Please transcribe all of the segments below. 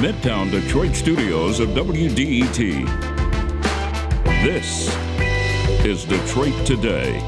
Midtown Detroit studios of WDET. This is Detroit Today.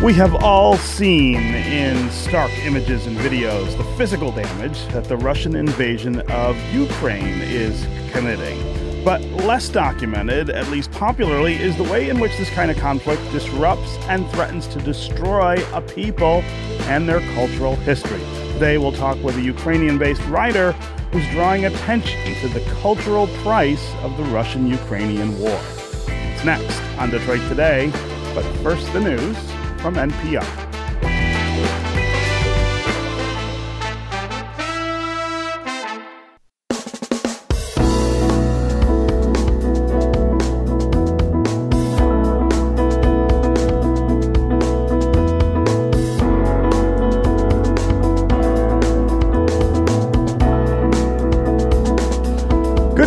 We have all seen in stark images and videos the physical damage that the Russian invasion of Ukraine is committing. But less documented, at least popularly, is the way in which this kind of conflict disrupts and threatens to destroy a people and their cultural history. Today, we'll talk with a Ukrainian based writer who's drawing attention to the cultural price of the Russian Ukrainian war. It's next on Detroit Today, but first, the news from NPR.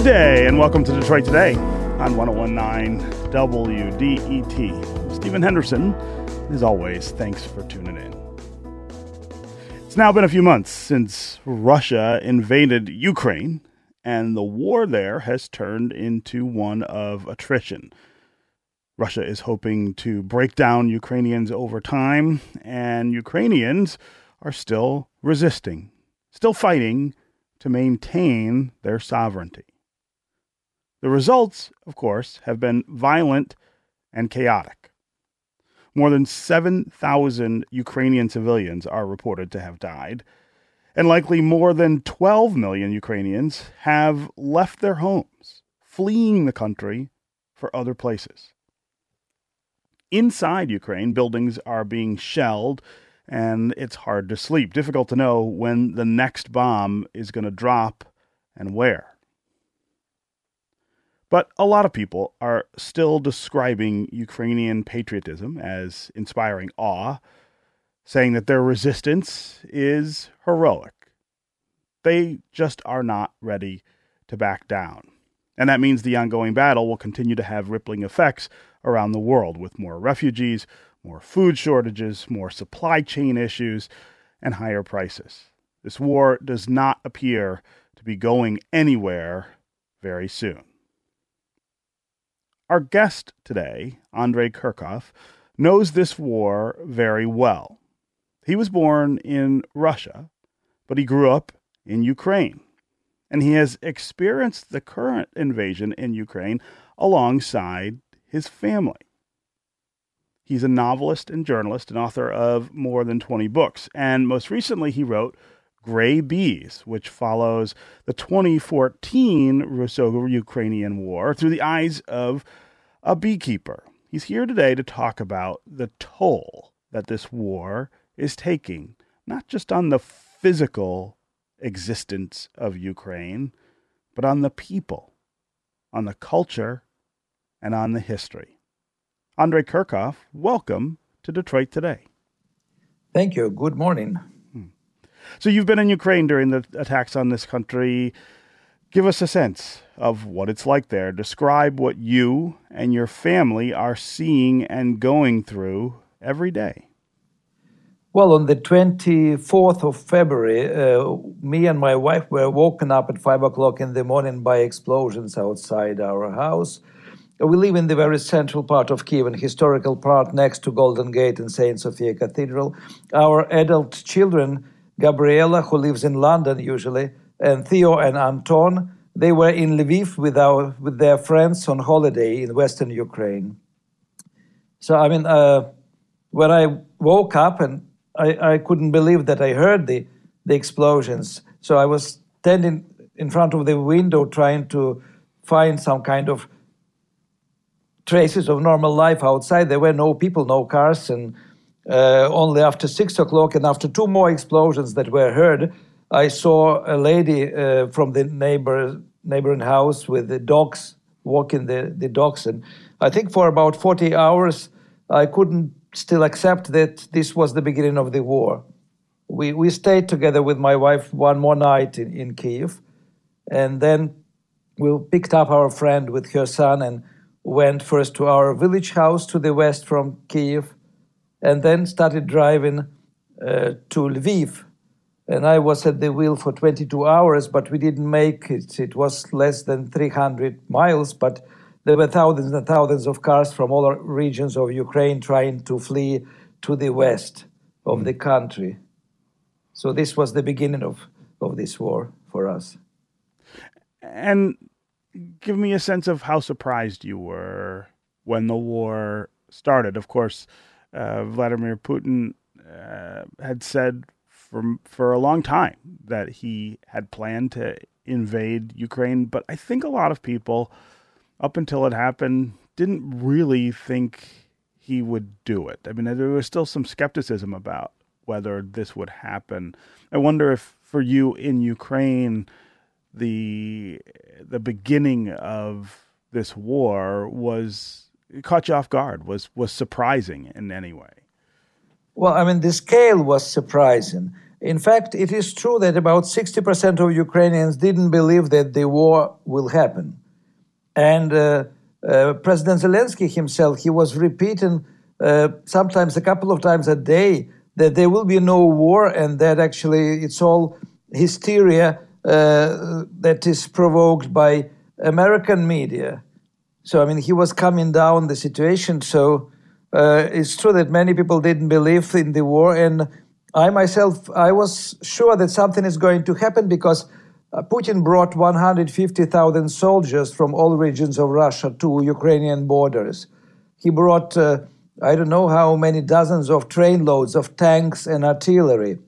Good day, and welcome to Detroit Today on 1019 WDET. Stephen Henderson as always, thanks for tuning in. It's now been a few months since Russia invaded Ukraine, and the war there has turned into one of attrition. Russia is hoping to break down Ukrainians over time, and Ukrainians are still resisting, still fighting to maintain their sovereignty. The results, of course, have been violent and chaotic. More than 7,000 Ukrainian civilians are reported to have died, and likely more than 12 million Ukrainians have left their homes, fleeing the country for other places. Inside Ukraine, buildings are being shelled, and it's hard to sleep. Difficult to know when the next bomb is going to drop and where. But a lot of people are still describing Ukrainian patriotism as inspiring awe, saying that their resistance is heroic. They just are not ready to back down. And that means the ongoing battle will continue to have rippling effects around the world with more refugees, more food shortages, more supply chain issues, and higher prices. This war does not appear to be going anywhere very soon. Our guest today, Andrei Kurkov, knows this war very well. He was born in Russia, but he grew up in Ukraine. And he has experienced the current invasion in Ukraine alongside his family. He's a novelist and journalist and author of more than 20 books. And most recently, he wrote Gray Bees, which follows the 2014 Russo Ukrainian War through the eyes of a beekeeper. He's here today to talk about the toll that this war is taking, not just on the physical existence of Ukraine, but on the people, on the culture, and on the history. Andrei Kurkov, welcome to Detroit Today. Thank you. Good morning. So, you've been in Ukraine during the attacks on this country. Give us a sense of what it's like there. Describe what you and your family are seeing and going through every day. Well, on the 24th of February, uh, me and my wife were woken up at 5 o'clock in the morning by explosions outside our house. We live in the very central part of Kiev, historical part next to Golden Gate and St. Sophia Cathedral. Our adult children, Gabriela, who lives in London usually, and Theo and Anton, they were in Lviv with, our, with their friends on holiday in Western Ukraine. So, I mean, uh, when I woke up and I, I couldn't believe that I heard the, the explosions. So I was standing in front of the window trying to find some kind of traces of normal life outside. There were no people, no cars, and uh, only after six o'clock and after two more explosions that were heard, I saw a lady uh, from the neighbor neighboring house with the dogs walking the, the dogs. And I think for about 40 hours, I couldn't still accept that this was the beginning of the war. We, we stayed together with my wife one more night in, in Kiev. And then we picked up our friend with her son and went first to our village house to the west from Kiev, and then started driving uh, to Lviv. And I was at the wheel for 22 hours, but we didn't make it. It was less than 300 miles, but there were thousands and thousands of cars from all regions of Ukraine trying to flee to the west of mm. the country. So this was the beginning of, of this war for us. And give me a sense of how surprised you were when the war started. Of course, uh, Vladimir Putin uh, had said for for a long time that he had planned to invade Ukraine, but I think a lot of people, up until it happened, didn't really think he would do it. I mean, there was still some skepticism about whether this would happen. I wonder if for you in Ukraine, the the beginning of this war was caught you off guard, was was surprising in any way. Well, I mean, the scale was surprising. In fact, it is true that about 60% of Ukrainians didn't believe that the war will happen. And uh, uh, President Zelensky himself, he was repeating uh, sometimes a couple of times a day that there will be no war and that actually it's all hysteria uh, that is provoked by American media. So, I mean, he was coming down the situation. So, uh, it's true that many people didn't believe in the war. And I myself, I was sure that something is going to happen because uh, Putin brought 150,000 soldiers from all regions of Russia to Ukrainian borders. He brought, uh, I don't know how many dozens of trainloads of tanks and artillery.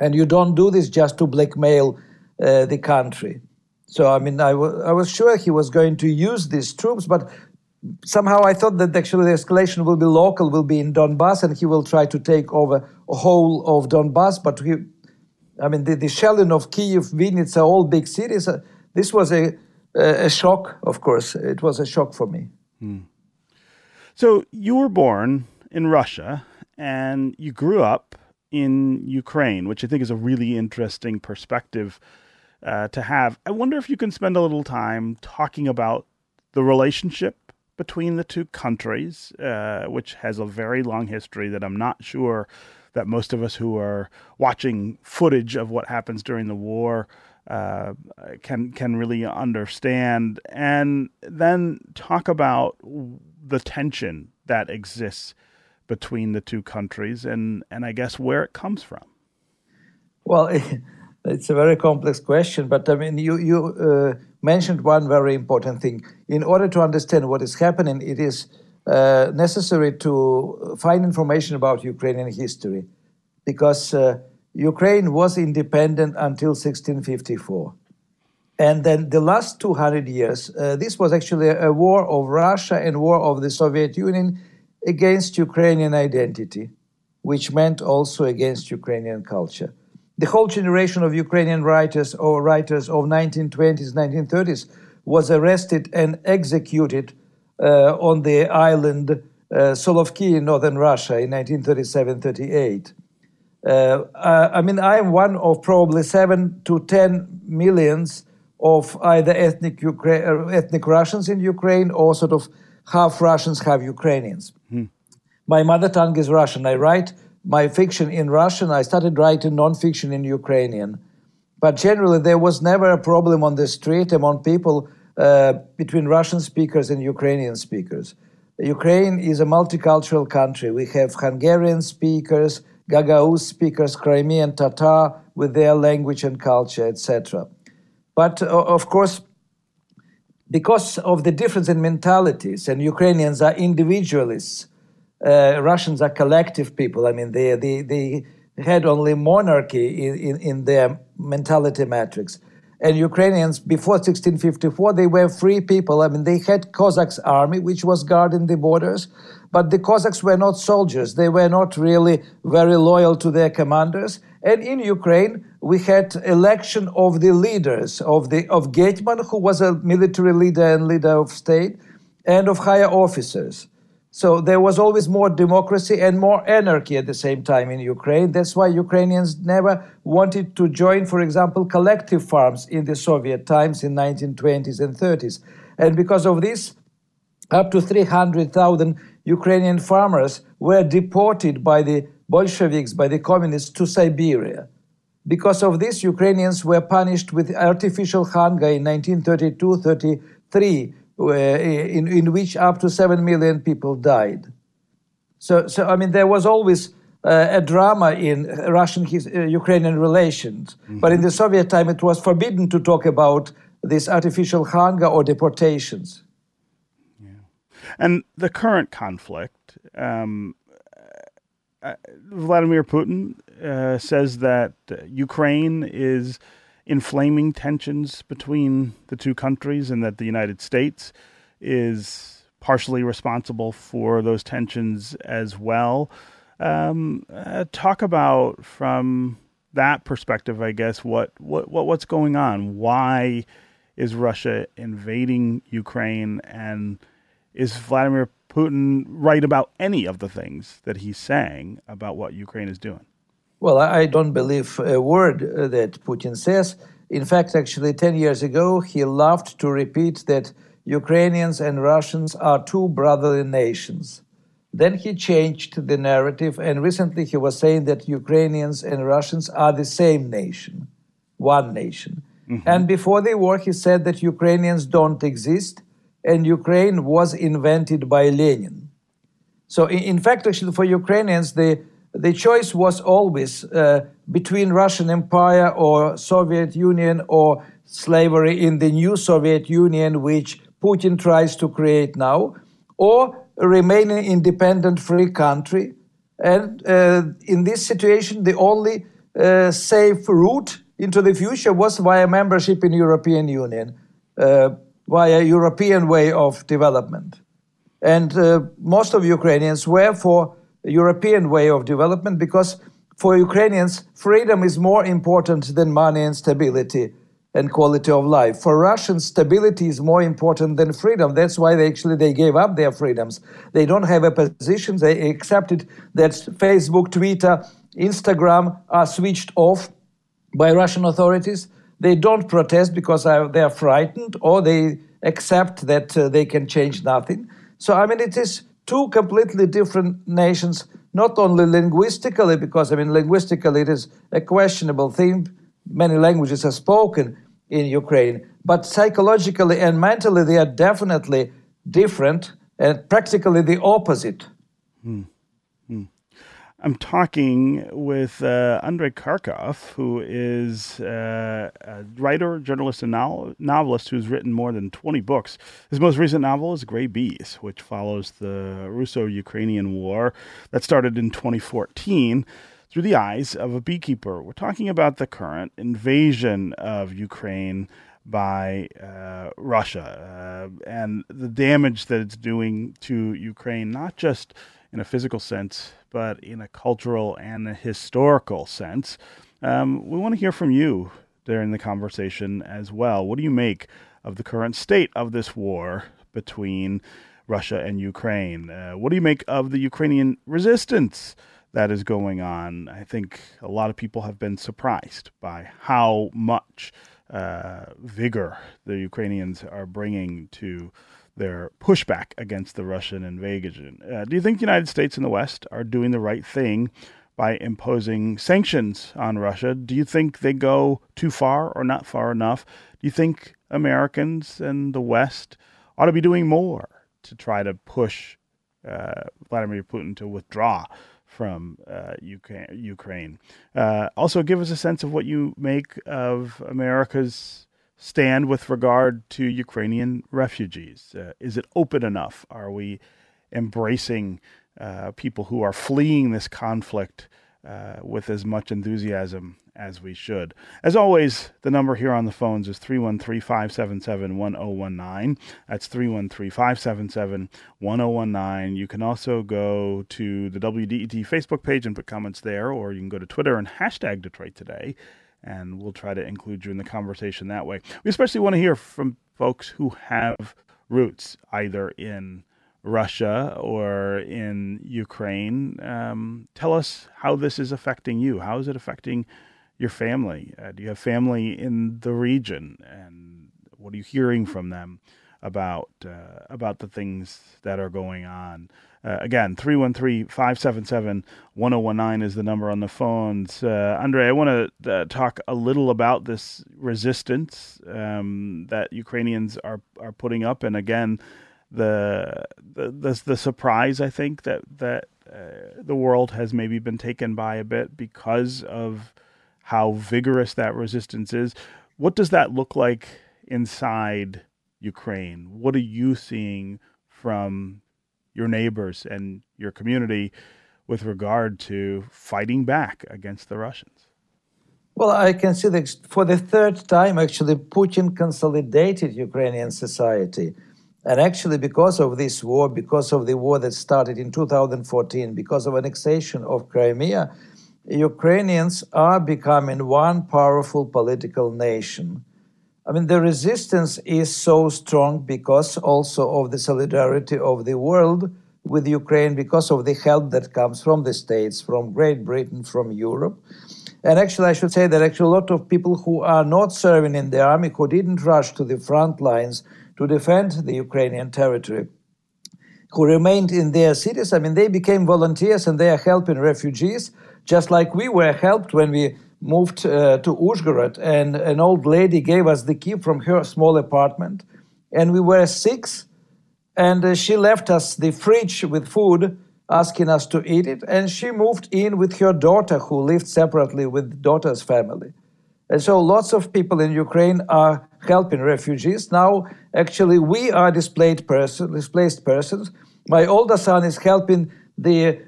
And you don't do this just to blackmail uh, the country. So, I mean, I, was sure he was going to use these troops, but somehow I thought that actually the escalation will be local, will be in Donbass, and he will try to take over a whole of Donbass. But he, I mean, the, the shelling of Kiev, Vinnytsia, all big cities, uh, this was a, a, a, shock, of course. It was a shock for me. Hmm. So you were born in Russia and you grew up in Ukraine, which I think is a really interesting perspective uh, to have. I wonder if you can spend a little time talking about the relationship between the two countries, uh, which has a very long history that I'm not sure that most of us who are watching footage of what happens during the war uh, can can really understand, and then talk about the tension that exists between the two countries, and and I guess where it comes from. Well. It's a very complex question, but I mean, you you uh, mentioned one very important thing. In order to understand what is happening, it is uh, necessary to find information about Ukrainian history, because uh, Ukraine was independent until 1654, and then the last 200 years, uh, this was actually a war of Russia and war of the Soviet Union against Ukrainian identity, which meant also against Ukrainian culture the whole generation of Ukrainian writers or writers of 1920s, 1930s was arrested and executed uh, on the island uh, Solovki in northern Russia in 1937-38. Uh, I mean, I am one of probably seven to ten millions of either ethnic Ukra- uh, ethnic Russians in Ukraine or sort of half Russians, half Ukrainians. Hmm. My mother tongue is Russian. I write my fiction in Russian. I started writing nonfiction in Ukrainian. But generally, there was never a problem on the street among people uh, between Russian speakers and Ukrainian speakers. Ukraine is a multicultural country. We have Hungarian speakers, Gagauz speakers, Crimean Tatar with their language and culture, etc. But uh, of course, because of the difference in mentalities, and Ukrainians are individualists, uh, Russians are collective people. I mean, they, they, they had only monarchy in, in, in their mentality matrix. And Ukrainians, before 1654, they were free people. I mean, they had Cossacks army, which was guarding the borders, but the Cossacks were not soldiers. They were not really very loyal to their commanders. And in Ukraine, we had election of the leaders of the of Getman, who was a military leader and leader of state, and of higher officers. So there was always more democracy and more anarchy at the same time in Ukraine. That's why Ukrainians never wanted to join, for example, collective farms in the Soviet times in 1920s and 30s. And because of this, up to 300,000 Ukrainian farmers were deported by the Bolsheviks, by the communists to Siberia. Because of this, Ukrainians were punished with artificial hunger in 1932 33, in, in which up to 7 million people died. So, so I mean, there was always uh, a drama in Russian uh, Ukrainian relations. Mm-hmm. But in the Soviet time, it was forbidden to talk about this artificial hunger or deportations. Yeah. And the current conflict, um, uh, Vladimir Putin uh, says that Ukraine is inflaming tensions between the two countries and that the United States is partially responsible for those tensions as well. Um, uh, talk about from that perspective, I guess, what, what, what what's going on? Why is Russia invading Ukraine? And is Vladimir Putin right about any of the things that he's saying about what Ukraine is doing? Well, I don't believe a word uh, that Putin says. In fact, actually, 10 years ago, he loved to repeat that Ukrainians and Russians are two brotherly nations. Then he changed the narrative, and recently he was saying that Ukrainians and Russians are the same nation, one nation. Mm-hmm. And before the war, he said that Ukrainians don't exist, and Ukraine was invented by Lenin. So, in, in fact, actually, for Ukrainians, the, the choice was always uh, between Russian Empire or Soviet Union or slavery in the new Soviet Union, which Putin tries to create now, or remain an independent free country. And uh, in this situation, the only uh, safe route into the future was via membership in European Union, uh, via European way of development. And uh, most of Ukrainians were for European way of development because for Ukrainians, freedom is more important than money and stability and quality of life. For Russians, stability is more important than freedom. That's why they actually they gave up their freedoms. They don't have a position. They accepted that Facebook, Twitter, Instagram are switched off by Russian authorities. They don't protest because they are frightened, or they accept that uh, they can change nothing. So I mean, it is two completely different nations. Not only linguistically, because I mean, linguistically it is a questionable thing. Many languages are spoken, in Ukraine. But psychologically and mentally, they are definitely different and practically the opposite. Hmm. I'm talking with uh, Andrei Kurkov, who is uh, a writer, journalist, and novelist who's written more than 20 books. His most recent novel is Gray Bees, which follows the Russo Ukrainian War that started in 2014 through the eyes of a beekeeper. We're talking about the current invasion of Ukraine by uh, Russia uh, and the damage that it's doing to Ukraine, not just in a physical sense, but in a cultural and a historical sense. Um, we want to hear from you during the conversation as well. What do you make of the current state of this war between Russia and Ukraine? Uh, what do you make of the Ukrainian resistance? that is going on. I think a lot of people have been surprised by how much uh, vigor the Ukrainians are bringing to their pushback against the Russian invasion. Uh, do you think the United States and the West are doing the right thing by imposing sanctions on Russia? Do you think they go too far or not far enough? Do you think Americans and the West ought to be doing more to try to push uh, Vladimir Putin to withdraw from uh, Ukraine. Uh, also, give us a sense of what you make of America's stand with regard to Ukrainian refugees. Uh, is it open enough? Are we embracing uh, people who are fleeing this conflict uh, with as much enthusiasm as we should. As always, the number here on the phones is 313 577 1019. That's 313 577 1019. You can also go to the WDET Facebook page and put comments there, or you can go to Twitter and hashtag Detroit Today, and we'll try to include you in the conversation that way. We especially want to hear from folks who have roots either in Russia or in Ukraine. Um, tell us how this is affecting you. How is it affecting your family? Uh, do you have family in the region? And what are you hearing from them about uh, about the things that are going on. Uh, again, 313-577-1019 is the number on the phones. Uh, Andre, I want to uh, talk a little about this resistance um, that Ukrainians are are putting up, and again, the the the, the surprise I think that that uh, the world has maybe been taken by a bit because of how vigorous that resistance is. What does that look like inside Ukraine? What are you seeing from your neighbors and your community with regard to fighting back against the Russians? Well, I can see that for the third time, actually, Putin consolidated Ukrainian society. And actually, because of this war, because of the war that started in 2014, because of annexation of Crimea, Ukrainians are becoming one powerful political nation. I mean, the resistance is so strong because also of the solidarity of the world with Ukraine, because of the help that comes from the States, from Great Britain, from Europe. And actually, I should say that actually a lot of people who are not serving in the army, who didn't rush to the front lines to defend the Ukrainian territory, who remained in their cities, I mean, they became volunteers and they are helping refugees, just like we were helped when we moved uh, to Uzhgorod, and an old lady gave us the key from her small apartment. And we were six, and uh, she left us the fridge with food, asking us to eat it. And she moved in with her daughter, who lived separately with daughter's family. And so lots of people in Ukraine are helping refugees. Now, actually, we are displaced, person, displaced persons. My older son is helping the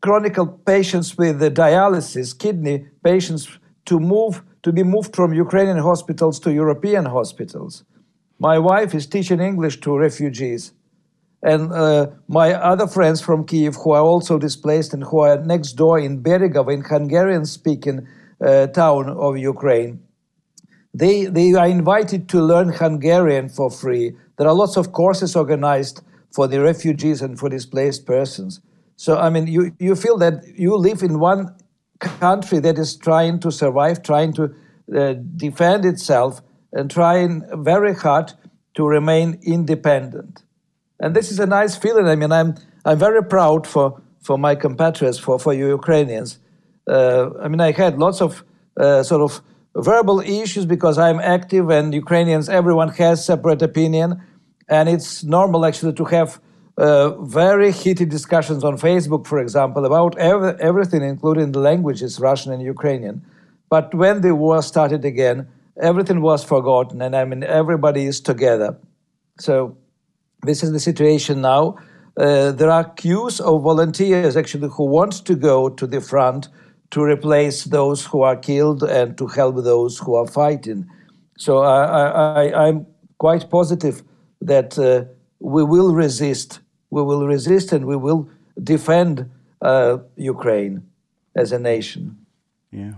chronic patients with the dialysis, kidney patients to move to be moved from Ukrainian hospitals to European hospitals. My wife is teaching English to refugees. And uh, my other friends from Kiev who are also displaced and who are next door in Berigov, in Hungarian speaking uh, town of Ukraine, they, they are invited to learn Hungarian for free. There are lots of courses organized for the refugees and for displaced persons. So, I mean, you, you feel that you live in one country that is trying to survive, trying to uh, defend itself, and trying very hard to remain independent. And this is a nice feeling. I mean, I'm I'm very proud for for my compatriots, for for you Ukrainians. Uh, I mean, I had lots of uh, sort of verbal issues because I'm active, and Ukrainians, everyone has separate opinion, and it's normal actually to have uh, very heated discussions on Facebook, for example, about ev- everything, including the languages, Russian and Ukrainian. But when the war started again, everything was forgotten, and I mean, everybody is together. So, this is the situation now. Uh, there are queues of volunteers actually who want to go to the front to replace those who are killed and to help those who are fighting. So, I, am quite positive that uh, we will resist we will resist and we will defend uh, Ukraine as a nation. Yeah.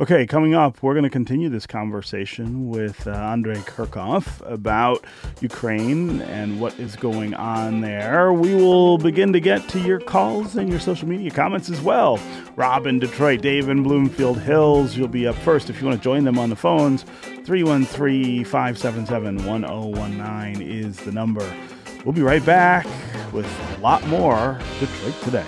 Okay, coming up, we're going to continue this conversation with uh, Andrei Kurkov about Ukraine and what is going on there. We will begin to get to your calls and your social media comments as well. Rob in Detroit, Dave in Bloomfield Hills, you'll be up first if you want to join them on the phones. 313 577 1019 is the number. We'll be right back with a lot more Detroit Today.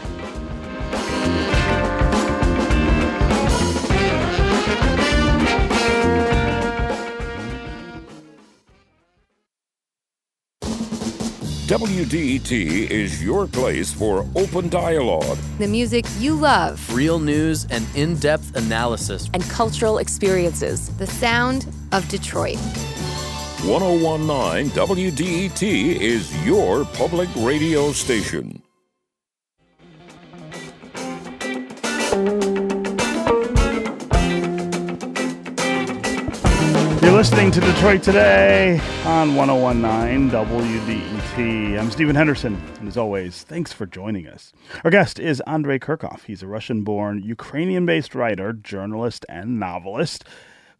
WDET is your place for open dialogue. The music you love. Real news and in depth analysis. And cultural experiences. The sound of Detroit. 1019 WDET is your public radio station. You're listening to Detroit Today on 1019 WDET. I'm Stephen Henderson, and as always, thanks for joining us. Our guest is Andrei Kurkov. He's a Russian born, Ukrainian based writer, journalist, and novelist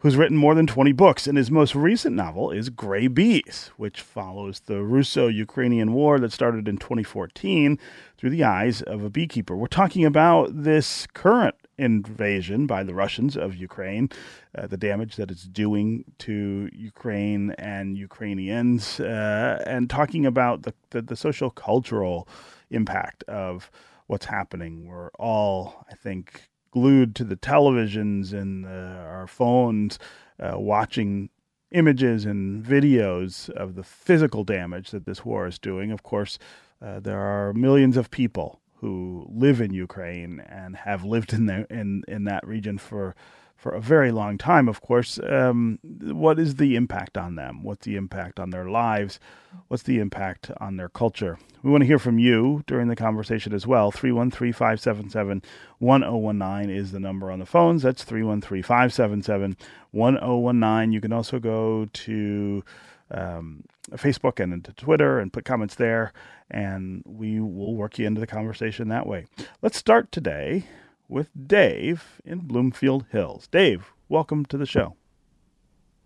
who's written more than 20 books, and his most recent novel is Gray Bees, which follows the Russo Ukrainian War that started in 2014 through the eyes of a beekeeper. We're talking about this current invasion by the Russians of Ukraine, uh, the damage that it's doing to Ukraine and Ukrainians, uh, and talking about the, the, the social cultural impact of what's happening. We're all, I think, glued to the televisions and our phones, uh, watching images and videos of the physical damage that this war is doing. Of course, uh, there are millions of people who live in Ukraine and have lived in there in in that region for for a very long time. Of course, um, what is the impact on them? What's the impact on their lives? What's the impact on their culture? We want to hear from you during the conversation as well. 313 577 1019 is the number on the phones. That's 313 577 1019. You can also go to um, Facebook and into Twitter and put comments there, and we will work you into the conversation that way. Let's start today with Dave in Bloomfield Hills. Dave, welcome to the show.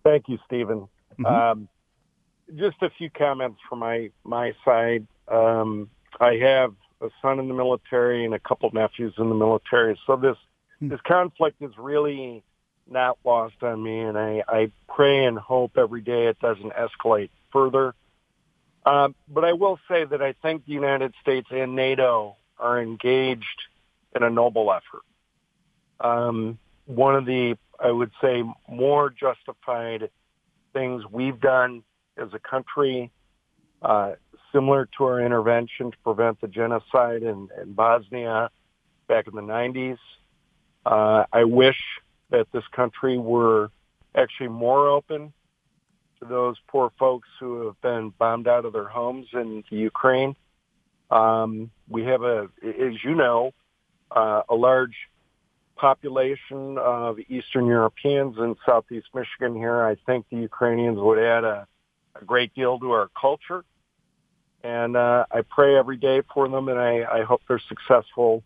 Thank you, Stephen. Mm-hmm. Um, just a few comments from my my side. Um, I have a son in the military and a couple nephews in the military, so this mm-hmm. this conflict is really not lost on me, and I, I pray and hope every day it doesn't escalate further. Um, but I will say that I think the United States and NATO are engaged in a noble effort. Um, one of the, I would say, more justified things we've done as a country, uh, similar to our intervention to prevent the genocide in, in Bosnia back in the 90s. Uh, I wish that this country were actually more open to those poor folks who have been bombed out of their homes in Ukraine. Um, we have a, as you know, uh, a large population of Eastern Europeans in Southeast Michigan here. I think the Ukrainians would add a, a great deal to our culture. And uh, I pray every day for them, and I, I hope they're successful.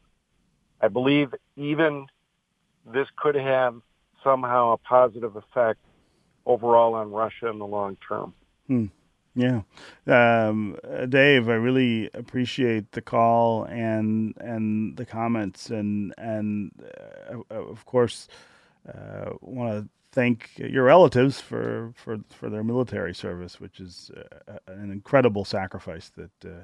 I believe even this could have somehow a positive effect overall on Russia in the long term. Hmm. Yeah, um, Dave, I really appreciate the call and and the comments and and uh, of course uh, want to thank your relatives for, for for their military service, which is uh, an incredible sacrifice that uh,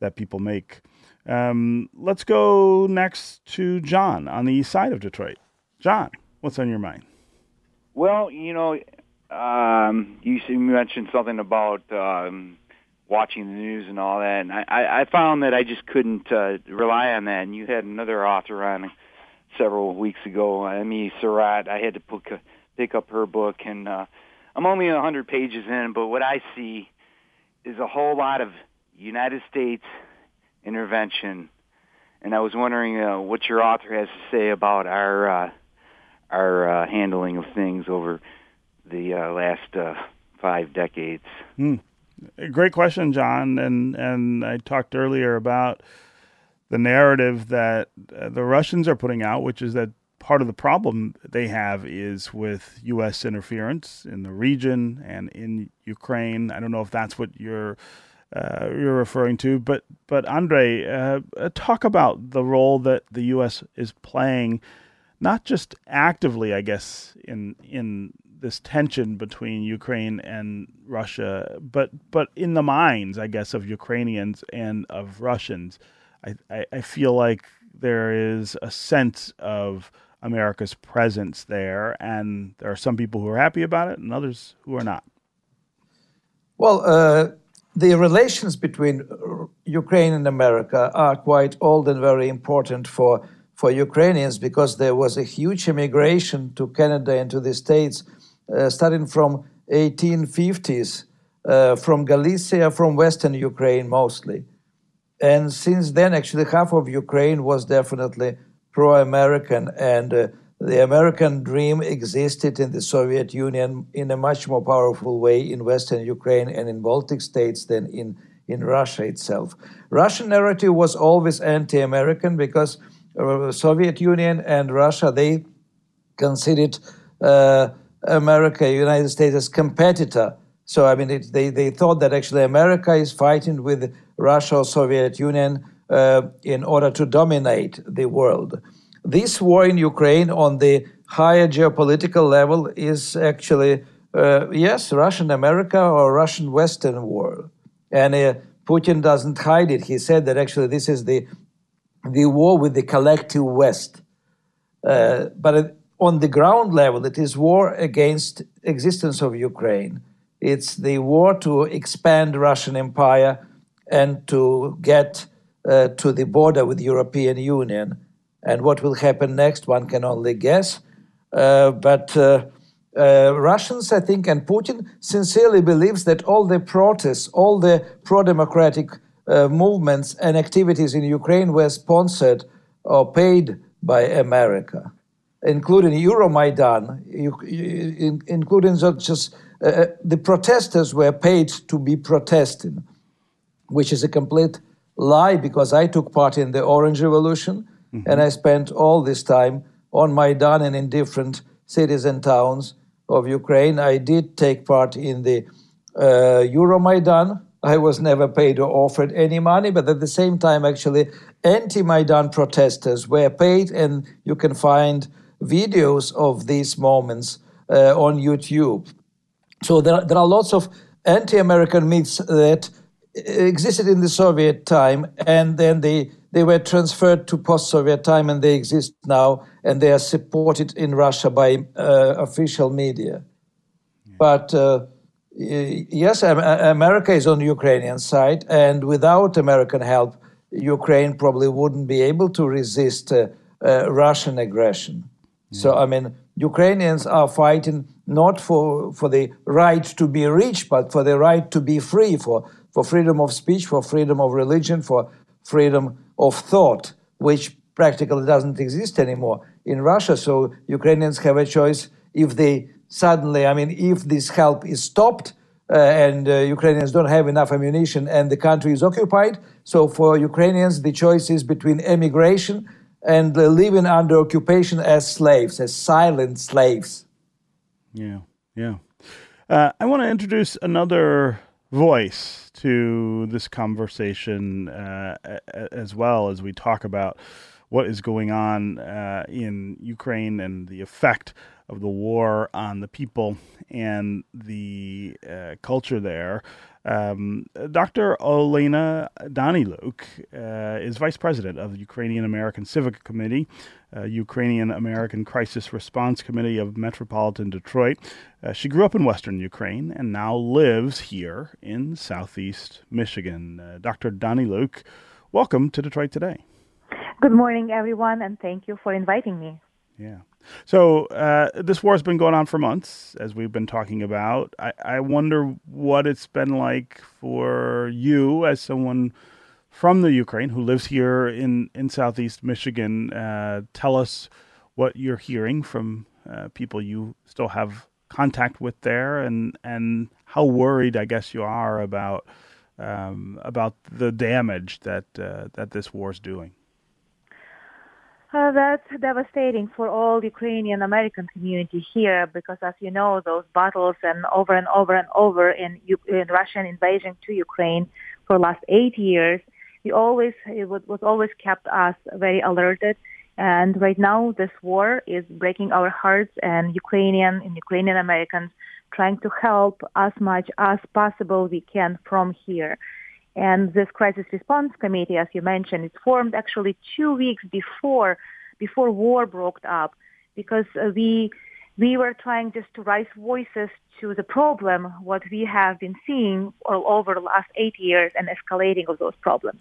that people make. Um, let's go next to John on the east side of Detroit. John, what's on your mind? Well, you know, um, you mentioned something about um, watching the news and all that, and I, I found that I just couldn't uh, rely on that. And you had another author on several weeks ago, Amy Surratt. I had to pick, pick up her book, and uh, I'm only a hundred pages in, but what I see is a whole lot of United States intervention. And I was wondering uh, what your author has to say about our uh, our uh, handling of things over the uh, last uh, five decades? Hmm. Great question, John. And and I talked earlier about the narrative that uh, the Russians are putting out, which is that part of the problem they have is with U.S. interference in the region and in Ukraine. I don't know if that's what you're uh, you're referring to, but but Andre, uh, talk about the role that the U.S. is playing, not just actively, I guess, in in this tension between Ukraine and Russia, but but in the minds, I guess, of Ukrainians and of Russians, I, I, I feel like there is a sense of America's presence there, and there are some people who are happy about it, and others who are not. Well, uh, the relations between Ukraine and America are quite old and very important for for Ukrainians because there was a huge immigration to Canada and to the States starting from 1850s, uh, from Galicia, from Western Ukraine mostly. And since then, actually, half of Ukraine was definitely pro American, and uh, the American dream existed in the Soviet Union in a much more powerful way in Western Ukraine and in Baltic states than in, in Russia itself. Russian narrative was always anti American because uh, Soviet Union and Russia, they considered uh, America, United States as competitor. So I mean, it, they they thought that actually America is fighting with Russia or Soviet Union uh, in order to dominate the world. this war in Ukraine on the higher geopolitical level is actually, uh, yes, Russian America or Russian Western war. And uh, Putin doesn't hide it. He said that actually this is the, the war with the collective West. Uh, but on the ground level, it is war against existence of Ukraine. It's the war to expand Russian empire and to get uh, to the border with European Union. And what will happen next, one can only guess. Uh, but uh, uh, Russians, I think, and Putin sincerely believes that all the protests, all the pro-democratic uh, movements and activities in Ukraine were sponsored or paid by America, including Euromaidan, including just uh, the protesters were paid to be protesting, which is a complete lie because I took part in the Orange Revolution mm-hmm. and I spent all this time on Maidan and in different cities and towns of Ukraine. I did take part in the uh, Euromaidan. I was never paid or offered any money, but at the same time, actually, anti Maidan protesters were paid, and you can find videos of these moments uh, on YouTube. So there, there are lots of anti American myths that existed in the Soviet time, and then they they were transferred to post-Soviet time, and they exist now, and they are supported in Russia by uh, official media. Yeah. But uh, yes, America is on the Ukrainian side, and without American help, Ukraine probably wouldn't be able to resist uh, uh Russian aggression. So I mean, Ukrainians are fighting not for for the right to be rich, but for the right to be free, for for freedom of speech, for freedom of religion, for freedom of thought, which practically doesn't exist anymore in Russia. So Ukrainians have a choice if they suddenly, I mean, if this help is stopped uh, and uh, Ukrainians don't have enough ammunition and the country is occupied. So for Ukrainians, the choice is between emigration and living under occupation as slaves, as silent slaves. Yeah, yeah. Uh, I want to introduce another voice to this conversation uh, as well as we talk about what is going on uh, in Ukraine and the effect of the war on the people and the uh, culture there. Um, Dr. Olena Daniluk uh, is vice president of the Ukrainian American Civic Committee, uh, Ukrainian American Crisis Response Committee of Metropolitan Detroit. Uh, she grew up in Western Ukraine and now lives here in Southeast Michigan. Uh, Dr. Daniluk, welcome to Detroit Today. Good morning, everyone, and thank you for inviting me. Yeah. So uh, this war has been going on for months, as we've been talking about. I, I wonder what it's been like for you as someone from the Ukraine who lives here in, in Southeast Michigan. Uh, tell us what you're hearing from uh, people you still have contact with there, and and how worried I guess you are about um, about the damage that uh, that this war is doing. Uh, that's devastating for all Ukrainian American community here because, as you know, those battles and over and over and over in, in Russian invasion to Ukraine for the last eight years, we always it was, was always kept us very alerted. And right now, this war is breaking our hearts, and Ukrainian and Ukrainian Americans trying to help as much as possible we can from here. And this crisis response committee, as you mentioned, is formed actually two weeks before before war broke up, because uh, we we were trying just to raise voices to the problem, what we have been seeing all over the last eight years and escalating of those problems.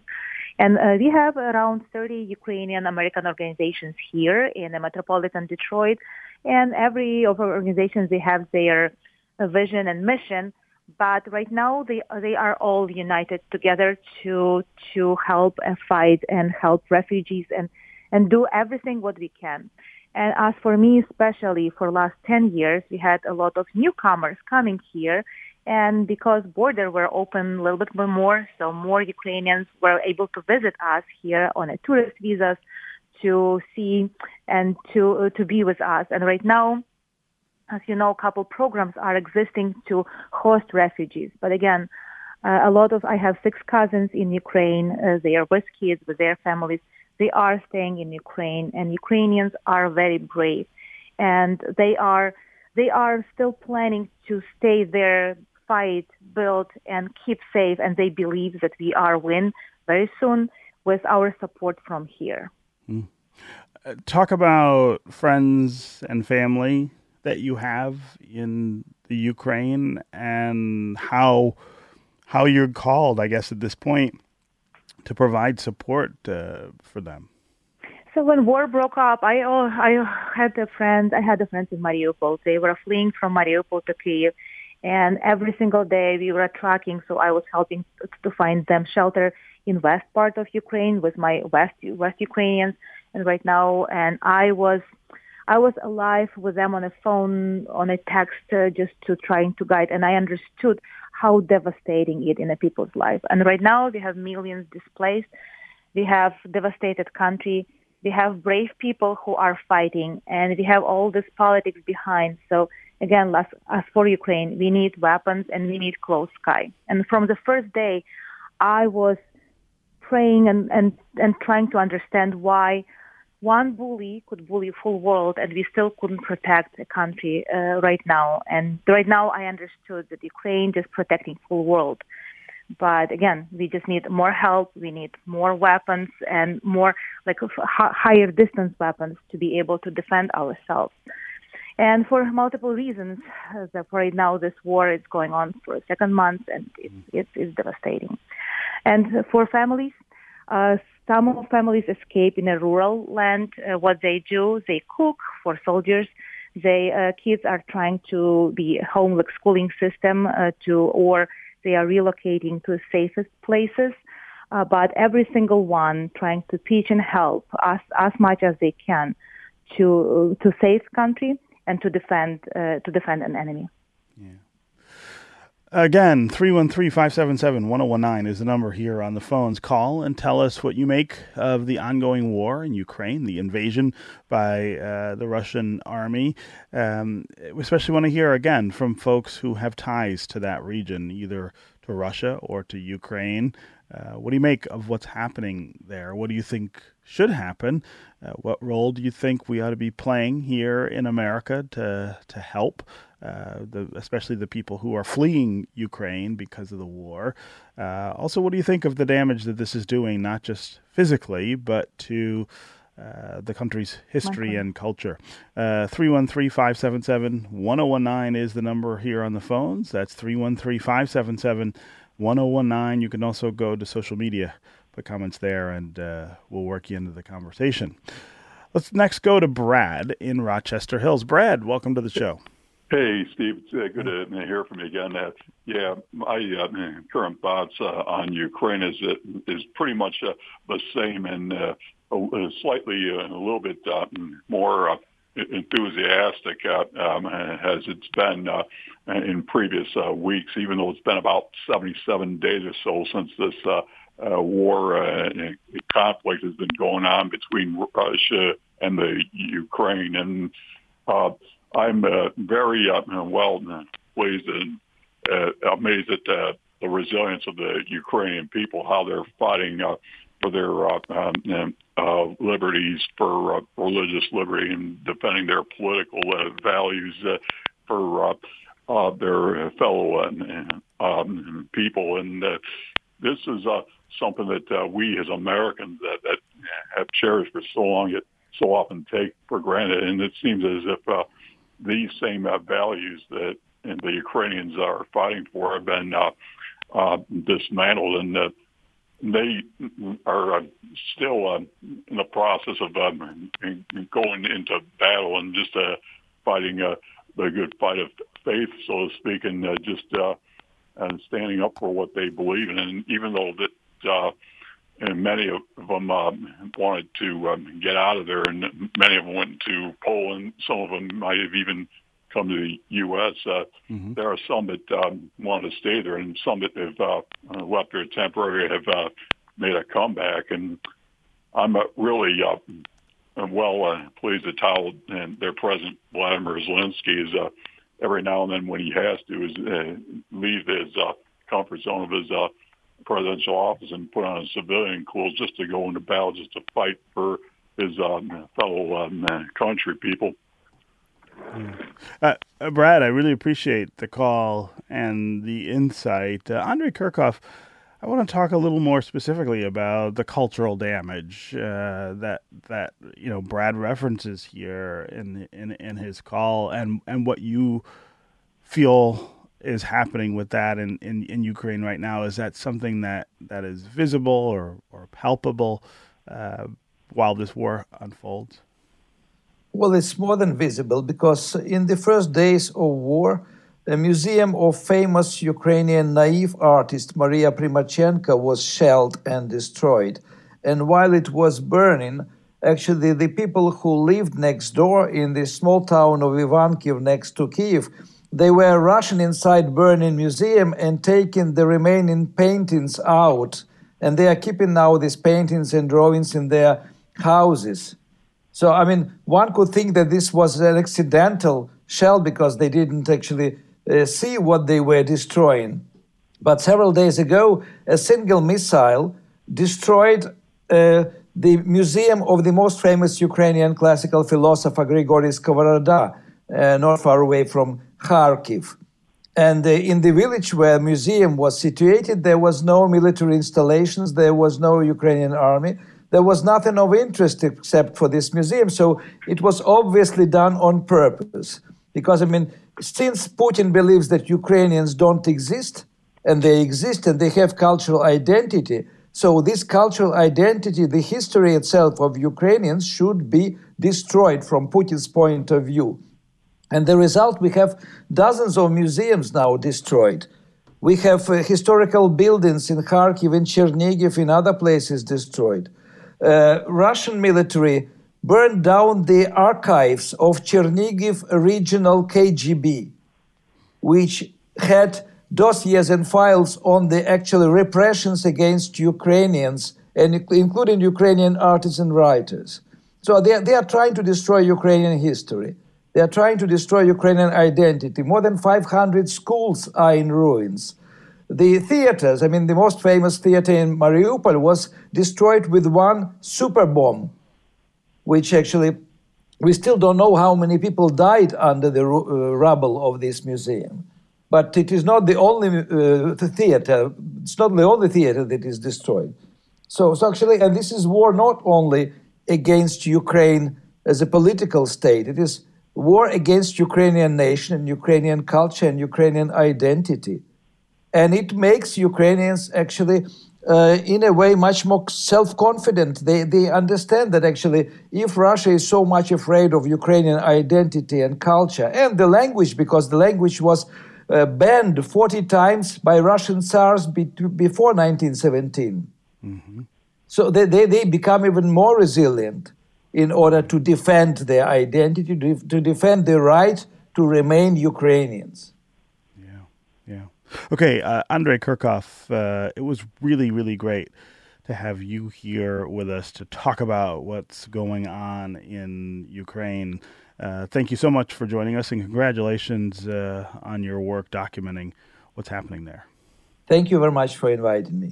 And uh, we have around 30 Ukrainian American organizations here in the metropolitan Detroit, and every of our organizations they have their uh, vision and mission but right now they they are all united together to to help and fight and help refugees and and do everything what we can. And as for me, especially for last 10 years, we had a lot of newcomers coming here. And because borders were open a little bit more, so more Ukrainians were able to visit us here on a tourist visas to see and to, uh, to be with us. And right now, as you know, a couple programs are existing to host refugees. But again, uh, a lot of I have six cousins in Ukraine. Uh, they are with kids with their families. they are staying in Ukraine, and Ukrainians are very brave, and they are they are still planning to stay there, fight, build, and keep safe, and they believe that we are win very soon with our support from here. Mm. Talk about friends and family that you have in the Ukraine and how how you're called, I guess, at this point to provide support uh, for them. So when war broke up, I oh, I had a friend. I had a friend in Mariupol. They were fleeing from Mariupol to Kiev, and every single day we were tracking. So I was helping to find them shelter in west part of Ukraine with my west West Ukrainians. And right now, and I was I was alive with them on a phone, on a text, uh, just to trying to guide, and I understood how devastating it in a people's life. And right now, we have millions displaced. We have devastated country. We have brave people who are fighting, and we have all this politics behind. So again, as for Ukraine, we need weapons and we need close sky. And from the first day, I was praying and, and, and trying to understand why one bully could bully full world and we still couldn't protect a country uh, right now. And right now I understood that Ukraine is protecting full world. But again, we just need more help. We need more weapons and more like higher distance weapons to be able to defend ourselves. And for multiple reasons, uh, that right now this war is going on for a second month and it's, it's, it's devastating. And for families, uh, some families escape in a rural land. Uh, what they do, they cook for soldiers. They uh, kids are trying to be home like schooling system uh, to, or they are relocating to safest places. Uh, but every single one trying to teach and help as as much as they can to to save country and to defend uh, to defend an enemy. Again, 313 577 1019 is the number here on the phones. Call and tell us what you make of the ongoing war in Ukraine, the invasion by uh, the Russian army. Um, we especially want to hear again from folks who have ties to that region, either to Russia or to Ukraine. Uh, what do you make of what's happening there? What do you think should happen? Uh, what role do you think we ought to be playing here in America to to help? Uh, the, especially the people who are fleeing Ukraine because of the war. Uh, also, what do you think of the damage that this is doing, not just physically, but to uh, the country's history and culture? Uh, 313 577 1019 is the number here on the phones. That's 313 577 1019. You can also go to social media, put comments there, and uh, we'll work you into the conversation. Let's next go to Brad in Rochester Hills. Brad, welcome to the show. Hey, Steve. It's uh, good to hear from you again. Uh, yeah, my uh, current thoughts uh, on Ukraine is is pretty much uh, the same and uh, slightly uh, a little bit uh, more uh, enthusiastic uh, um, as it's been uh, in previous uh, weeks, even though it's been about 77 days or so since this uh, uh, war uh, conflict has been going on between Russia and the Ukraine. And uh, I'm uh, very uh, well pleased and uh, amazed at uh, the resilience of the Ukrainian people, how they're fighting uh, for their uh, um, uh, liberties, for uh, religious liberty, and defending their political uh, values uh, for uh, uh, their fellow uh, um, people. And uh, this is uh, something that uh, we as Americans that, that have cherished for so long, yet so often take for granted. And it seems as if uh, these same uh, values that the Ukrainians are fighting for have been uh, uh, dismantled, and that they are uh, still uh, in the process of uh, going into battle and just uh, fighting uh, the good fight of faith, so to speak, and uh, just uh, and standing up for what they believe in. And even though that. Uh, and many of them uh, wanted to um, get out of there, and many of them went to Poland. Some of them might have even come to the U.S. Uh, mm-hmm. There are some that um, wanted to stay there, and some that have uh, left there temporarily have uh, made a comeback. And I'm uh, really uh, well uh, pleased that how and their president Vladimir Zelensky is uh, every now and then when he has to is uh, leave his uh, comfort zone of his uh, presidential office and put on a civilian clothes just to go into battle, just to fight for his um, fellow um, country people. Uh, uh, Brad, I really appreciate the call and the insight. Uh, Andrei Kurkov, I want to talk a little more specifically about the cultural damage uh, that that you know Brad references here in in in his call, and and what you feel is happening with that in, in, in Ukraine right now. Is that something that, that is visible or or palpable uh, while this war unfolds? Well, it's more than visible because in the first days of war, a museum of famous Ukrainian naive artist Maria Primachenko was shelled and destroyed. And while it was burning, actually the people who lived next door in the small town of Ivankiv next to Kiev, they were rushing inside burning museum and taking the remaining paintings out. And they are keeping now these paintings and drawings in their houses. So, I mean, one could think that this was an accidental shell because they didn't actually uh, see what they were destroying. But several days ago, a single missile destroyed uh, the museum of the most famous Ukrainian classical philosopher Grigory Skovoroda, uh, not far away from Kharkiv. And uh, in the village where museum was situated, there was no military installations, there was no Ukrainian army there was nothing of interest except for this museum. So it was obviously done on purpose. Because, I mean, since Putin believes that Ukrainians don't exist, and they exist and they have cultural identity, so this cultural identity, the history itself of Ukrainians, should be destroyed from Putin's point of view. And the result, we have dozens of museums now destroyed. We have uh, historical buildings in Kharkiv, in Chernigiv, in other places destroyed uh, Russian military burned down the archives of Chernigiv regional KGB, which had dossiers and files on the actual repressions against Ukrainians, and including Ukrainian artists and writers. So they, they are trying to destroy Ukrainian history. They are trying to destroy Ukrainian identity. More than 500 schools are in ruins. The theaters, I mean, the most famous theater in Mariupol was destroyed with one super bomb, which actually we still don't know how many people died under the uh, rubble of this museum. But it is not the only uh, the theater. It's not the only theater that is destroyed. So, so actually, and this is war not only against Ukraine as a political state. It is war against Ukrainian nation and Ukrainian culture and Ukrainian identity and it makes Ukrainians actually, uh, in a way, much more self-confident. They they understand that actually, if Russia is so much afraid of Ukrainian identity and culture and the language, because the language was uh, banned 40 times by Russian tsars be before 1917. Mm-hmm. So they, they, they become even more resilient in order to defend their identity, to defend the right to remain Ukrainians. Yeah, yeah. Okay, uh, Andrei Kurkov, uh, it was really, really great to have you here with us to talk about what's going on in Ukraine. Uh, thank you so much for joining us, and congratulations uh, on your work documenting what's happening there. Thank you very much for inviting me.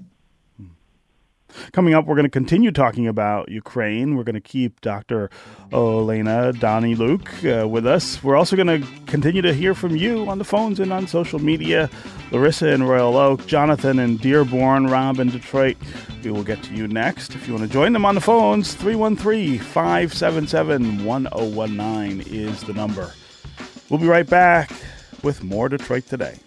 Coming up, we're going to continue talking about Ukraine. We're going to keep Dr. Olena Daniluk uh, with us. We're also going to continue to hear from you on the phones and on social media. Larissa in Royal Oak, Jonathan in Dearborn, Rob in Detroit. We will get to you next. If you want to join them on the phones, 313 577 1019 is the number. We'll be right back with more Detroit Today.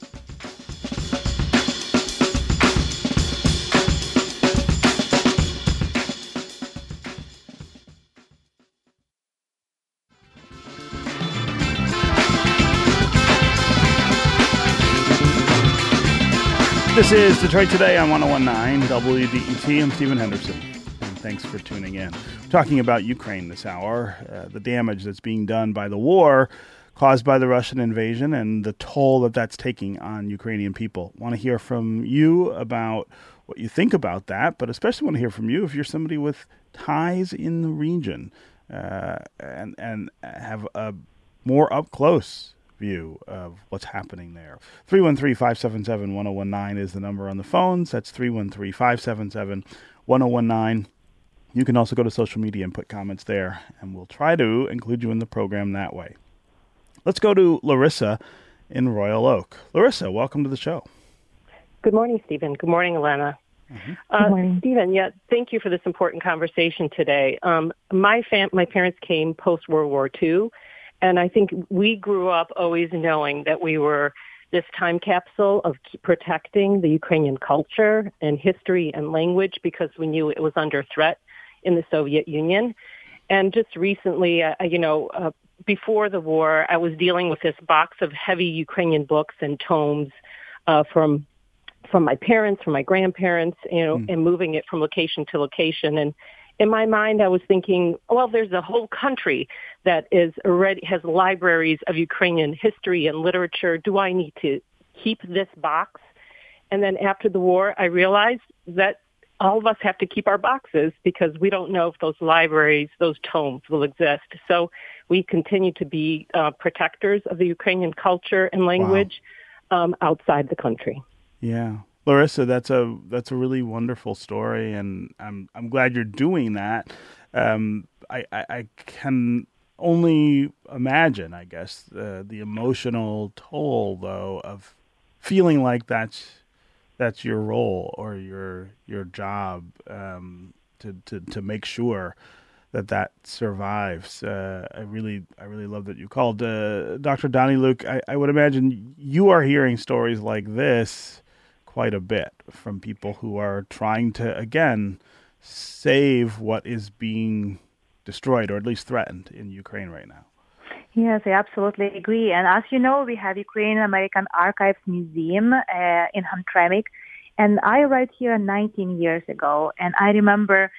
This is Detroit Today on 1019 WDET. I'm Stephen Henderson, and thanks for tuning in. We're talking about Ukraine this hour, uh, the damage that's being done by the war caused by the Russian invasion and the toll that that's taking on Ukrainian people. Want to hear from you about what you think about that, but especially want to hear from you if you're somebody with ties in the region uh, and and have a more up close view of what's happening there. 313 577 1019 is the number on the phones. That's 313 577 1019. You can also go to social media and put comments there, and we'll try to include you in the program that way. Let's go to Larissa in Royal Oak. Larissa, welcome to the show. Good morning, Stephen. Good morning, Elena. Good Uh, morning. Stephen, yeah, thank you for this important conversation today. Um, my fam- my parents came post World War II, and I think we grew up always knowing that we were this time capsule of protecting the Ukrainian culture and history and language because we knew it was under threat in the Soviet Union. And just recently, uh, you know, uh, before the war, I was dealing with this box of heavy Ukrainian books and tomes uh, from from my parents, from my grandparents, you know, and moving it from location to location. And in my mind, I was thinking, well, there's a whole country that is already has libraries of Ukrainian history and literature. Do I need to keep this box? And then after the war, I realized that all of us have to keep our boxes because we don't know if those libraries, those tomes will exist. So we continue to be uh, protectors of the Ukrainian culture and language um, outside the country. Yeah. Larissa, that's a that's a really wonderful story, and I'm I'm glad you're doing that. Um, I, I, I can only imagine, I guess, uh, the emotional toll though of feeling like that's that's your role or your your job um, to, to to make sure that that survives. Uh, I really I really love that you called uh, Dr. Daniluk. I, I would imagine you are hearing stories like this quite a bit from people who are trying to again save what is being destroyed or at least threatened in Ukraine right now. Yes, I absolutely agree. And as you know, we have Ukrainian American Archives Museum uh, in Hamtramck. And I arrived here 19 years ago, and I remember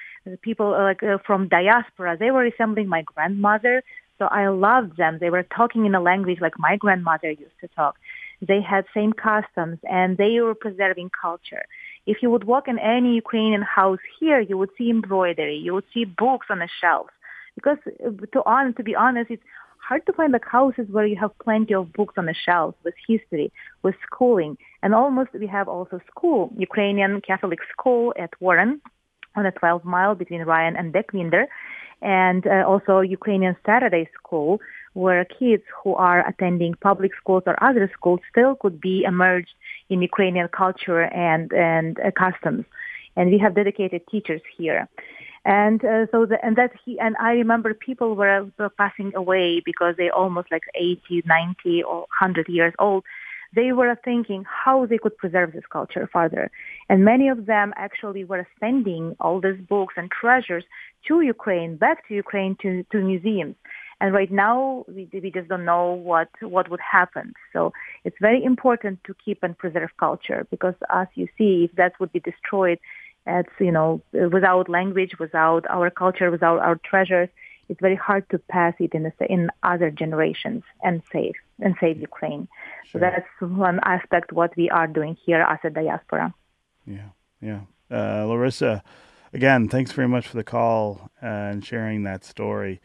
people uh, like uh, from diaspora. They were resembling my grandmother, so I loved them. They were talking in a language like my grandmother used to talk. They had same customs, and they were preserving culture. If you would walk in any Ukrainian house here, you would see embroidery, you would see books on the shelves. Because uh, to on to be honest, it's hard to find like houses where you have plenty of books on the shelves with history, with schooling. And almost we have also school, Ukrainian Catholic school at Warren on a 12 mile between Ryan and Dequindre. And uh, also Ukrainian Saturday school where kids who are attending public schools or other schools still could be immersed in Ukrainian culture and, and uh, customs. And we have dedicated teachers here and uh, so the, and that he and I remember people were, passing away because they almost like 80, 90 or 100 years old. They were thinking how they could preserve this culture further. And many of them actually were sending all these books and treasures to Ukraine, back to Ukraine, to, to museums. And right now, we, we just don't know what, what would happen. So it's very important to keep and preserve culture because as you see, if that would be destroyed, it's, you know, without language, without our culture, without our treasures, it's very hard to pass it in, the, in other generations and save and save Ukraine. So that's one aspect what we are doing here as a diaspora. Yeah, yeah. Uh, Larissa, again, thanks very much for the call and sharing that story.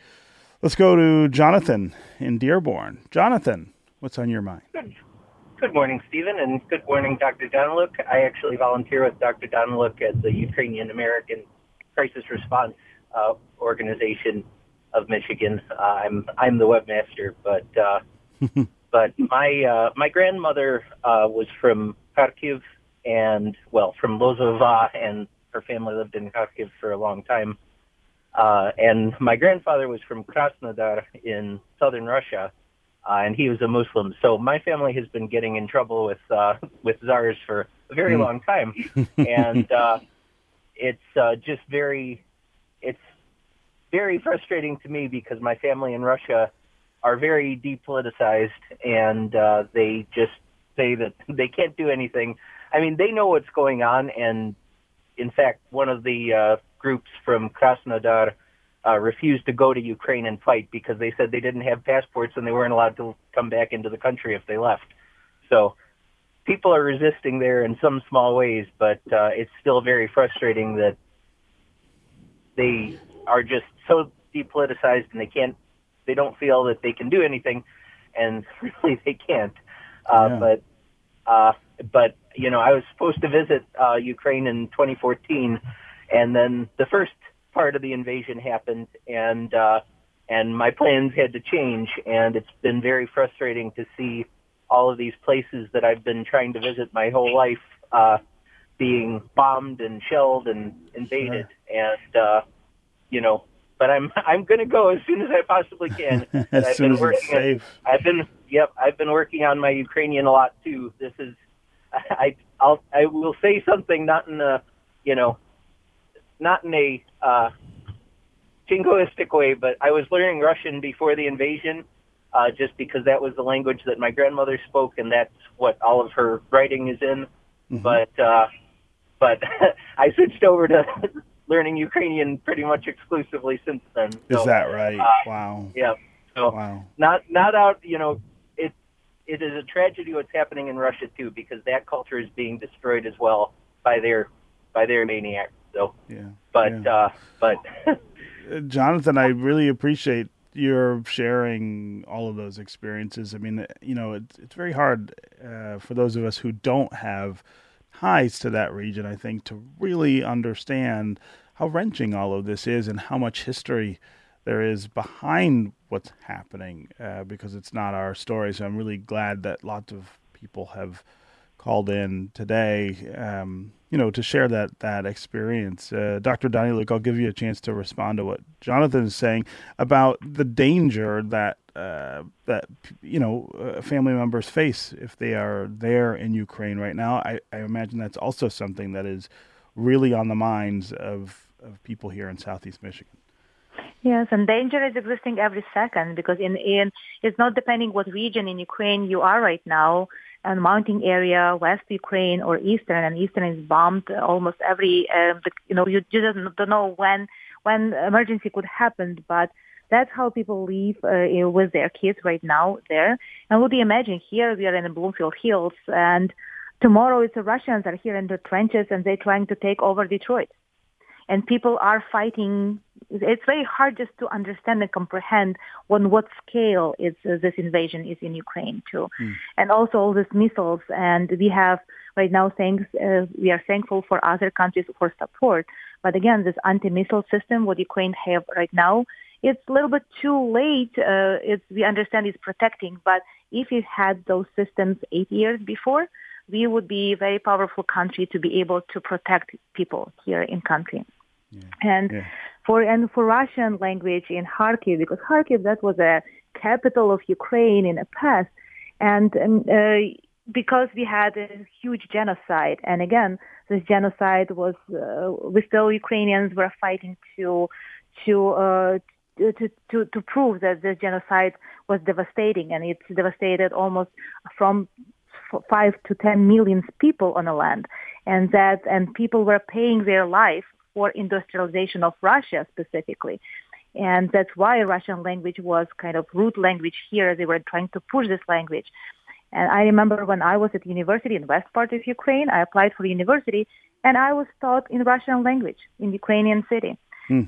Let's go to Jonathan in Dearborn. Jonathan, what's on your mind? Good. Good morning, Stephen, and good morning, Dr. Daniluk. I actually volunteer with Dr. Daniluk at the Ukrainian American Crisis Response uh, Organization of Michigan. Uh, I'm I'm the webmaster, but uh, but my uh, my grandmother uh, was from Kharkiv, and well, from Lozova, and her family lived in Kharkiv for a long time. Uh, and my grandfather was from Krasnodar in southern Russia uh, and he was a Muslim. So my family has been getting in trouble with uh, with czars for a very Mm. long time, and uh, it's uh, just very it's very frustrating to me because my family in Russia are very depoliticized, and uh, they just say that they can't do anything. I mean, they know what's going on, and in fact, one of the uh, groups from Krasnodar uh, refused to go to Ukraine and fight because they said they didn't have passports and they weren't allowed to come back into the country if they left. So people are resisting there in some small ways, but uh, it's still very frustrating that they are just so depoliticized and they can't, they don't feel that they can do anything. and really they can't. Uh, Yeah. But uh, but you know, I was supposed to visit uh, Ukraine in 2014, and then the first part of the invasion happened, and uh, and my plans had to change, and it's been very frustrating to see all of these places that I've been trying to visit my whole life uh, being bombed and shelled and invaded, and uh, you know. But I'm I'm going to go as soon as I possibly can. As I've soon been as it's on- safe. I've been yep. I've been working on my Ukrainian a lot too. This is I I'll I will say something not in a you know not in a uh, jingoistic way, but I was learning Russian before the invasion, uh, just because that was the language that my grandmother spoke, and that's what all of her writing is in. But uh, but I switched over to learning Ukrainian pretty much exclusively since then. Is that right? uh, wow. Yeah. So Wow. not not out. You know, it it is a tragedy what's happening in Russia too, because that culture is being destroyed as well by their by their maniacs. So, Yeah. but uh, but Uh, Jonathan, I really appreciate your sharing all of those experiences. I mean, you know, it's it's very hard uh, for those of us who don't have ties to that region. I think to really understand how wrenching all of this is and how much history there is behind what's happening uh, because it's not our story. So I'm really glad that lots of people have called in today, um, you know, to share that that experience. Uh, Dr. Daniluk, I'll give you a chance to respond to what Jonathan is saying about the danger that uh, that you know uh, family members face if they are there in Ukraine right now. I, I imagine that's also something that is really on the minds of of people here in Southeast Michigan. Yes, and danger is existing every second because in, in it's not depending what region in Ukraine you are right now, and mountain area, West Ukraine or Eastern, and Eastern is bombed almost every. Uh, you know, you just don't know when when emergency could happen, but that's how people live uh, with their kids right now there. And would you imagine here we are in the Bloomfield Hills, and tomorrow it's the Russians are here in the trenches and they're trying to take over Detroit and people are fighting. It's very hard just to understand and comprehend on what scale is uh, this invasion is in Ukraine too, and also all these missiles. And we have right now thanks uh, we are thankful for other countries for support. But again, this anti-missile system what Ukraine have right now, it's a little bit too late. Uh, it's we understand it's protecting, but if it had those systems eight years before, we would be a very powerful country to be able to protect people here in country. And for and for Russian language in Kharkiv, because Kharkiv that was a capital of Ukraine in the past, and um, uh, because we had a huge genocide, and again, this genocide was uh, we still Ukrainians were fighting to to uh, to, to to prove that this genocide was devastating, and it's devastated almost from f- five to ten million people on the land, and that and people were paying their life for industrialization of Russia specifically. And that's why Russian language was kind of root language here. They were trying to push this language. And I remember when I was at university in west part of Ukraine, I applied for university and I was taught in Russian language in Ukrainian city.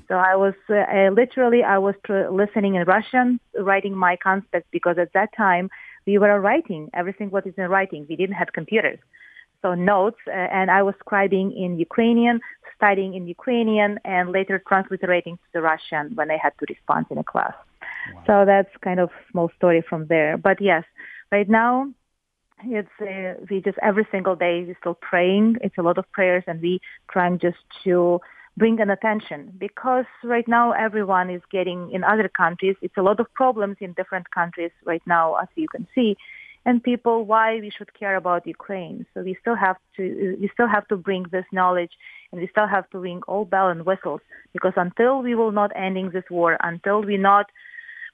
So I was uh, uh, literally I was tr- listening in Russian, writing my conspects because at that time we were writing everything what is in writing. We didn't have computers, so notes, uh, and I was scribing in Ukrainian, studying in Ukrainian, and later transliterating to the Russian when I had to respond in a class. So that's kind of small story from there. But yes, right now it's uh, we just every single day we're still praying. It's a lot of prayers, and we trying just to bring an attention because right now everyone is getting in other countries. It's a lot of problems in different countries right now, as you can see, and people why we should care about Ukraine. So we still have to we still have to bring this knowledge, and we still have to ring all bell and whistles because until we will not ending this war, until we not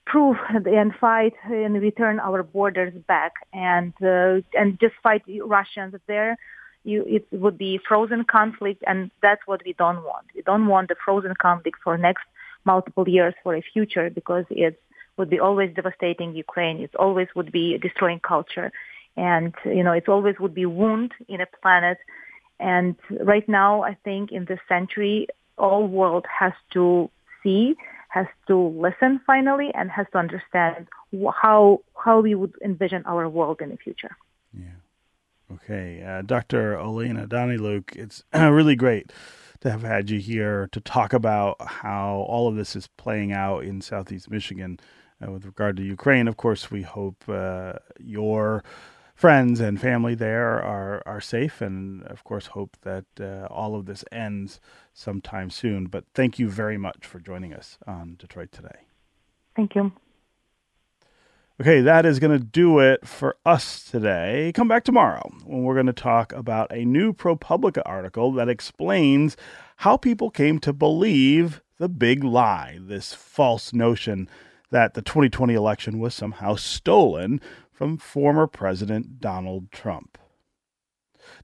prove and fight and return our borders back and uh, and just fight Russians there. You, it would be frozen conflict, and that's what we don't want. We don't want the frozen conflict for next multiple years for a future because it would be always devastating Ukraine. It always would be destroying culture, and you know it always would be wound in a planet. And right now, I think in this century, all world has to see has to listen finally and has to understand how how we would envision our world in the future. Yeah. Okay, uh, Dr. Olena Daniluk, it's really great to have had you here to talk about how all of this is playing out in Southeast Michigan uh, with regard to Ukraine. Of course, we hope uh, your friends and family there are are safe, and of course, hope that uh, all of this ends sometime soon. But thank you very much for joining us on Detroit Today. Thank you. Okay, that is going to do it for us today. Come back tomorrow when we're going to talk about a new ProPublica article that explains how people came to believe the big lie, this false notion that the 2020 election was somehow stolen from former President Donald Trump.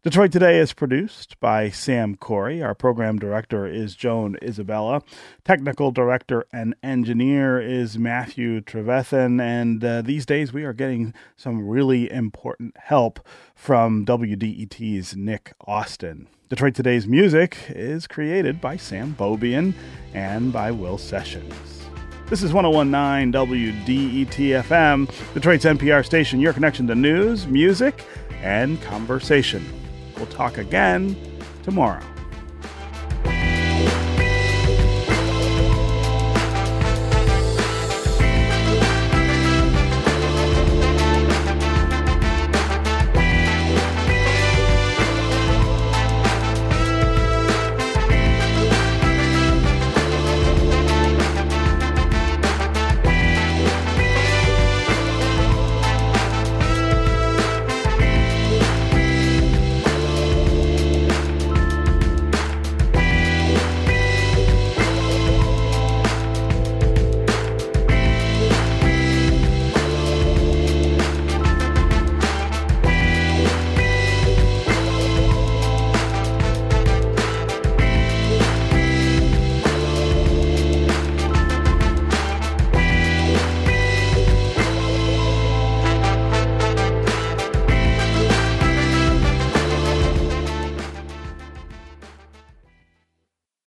Detroit Today is produced by Sam Corey. Our program director is Joan Isabella. Technical director and engineer is Matthew Trevethan. And uh, these days we are getting some really important help from WDET's Nick Austin. Detroit Today's music is created by Sam Bobian and by Will Sessions. This is 1019 WDET FM, Detroit's NPR station, your connection to news, music, and conversation. We'll talk again tomorrow.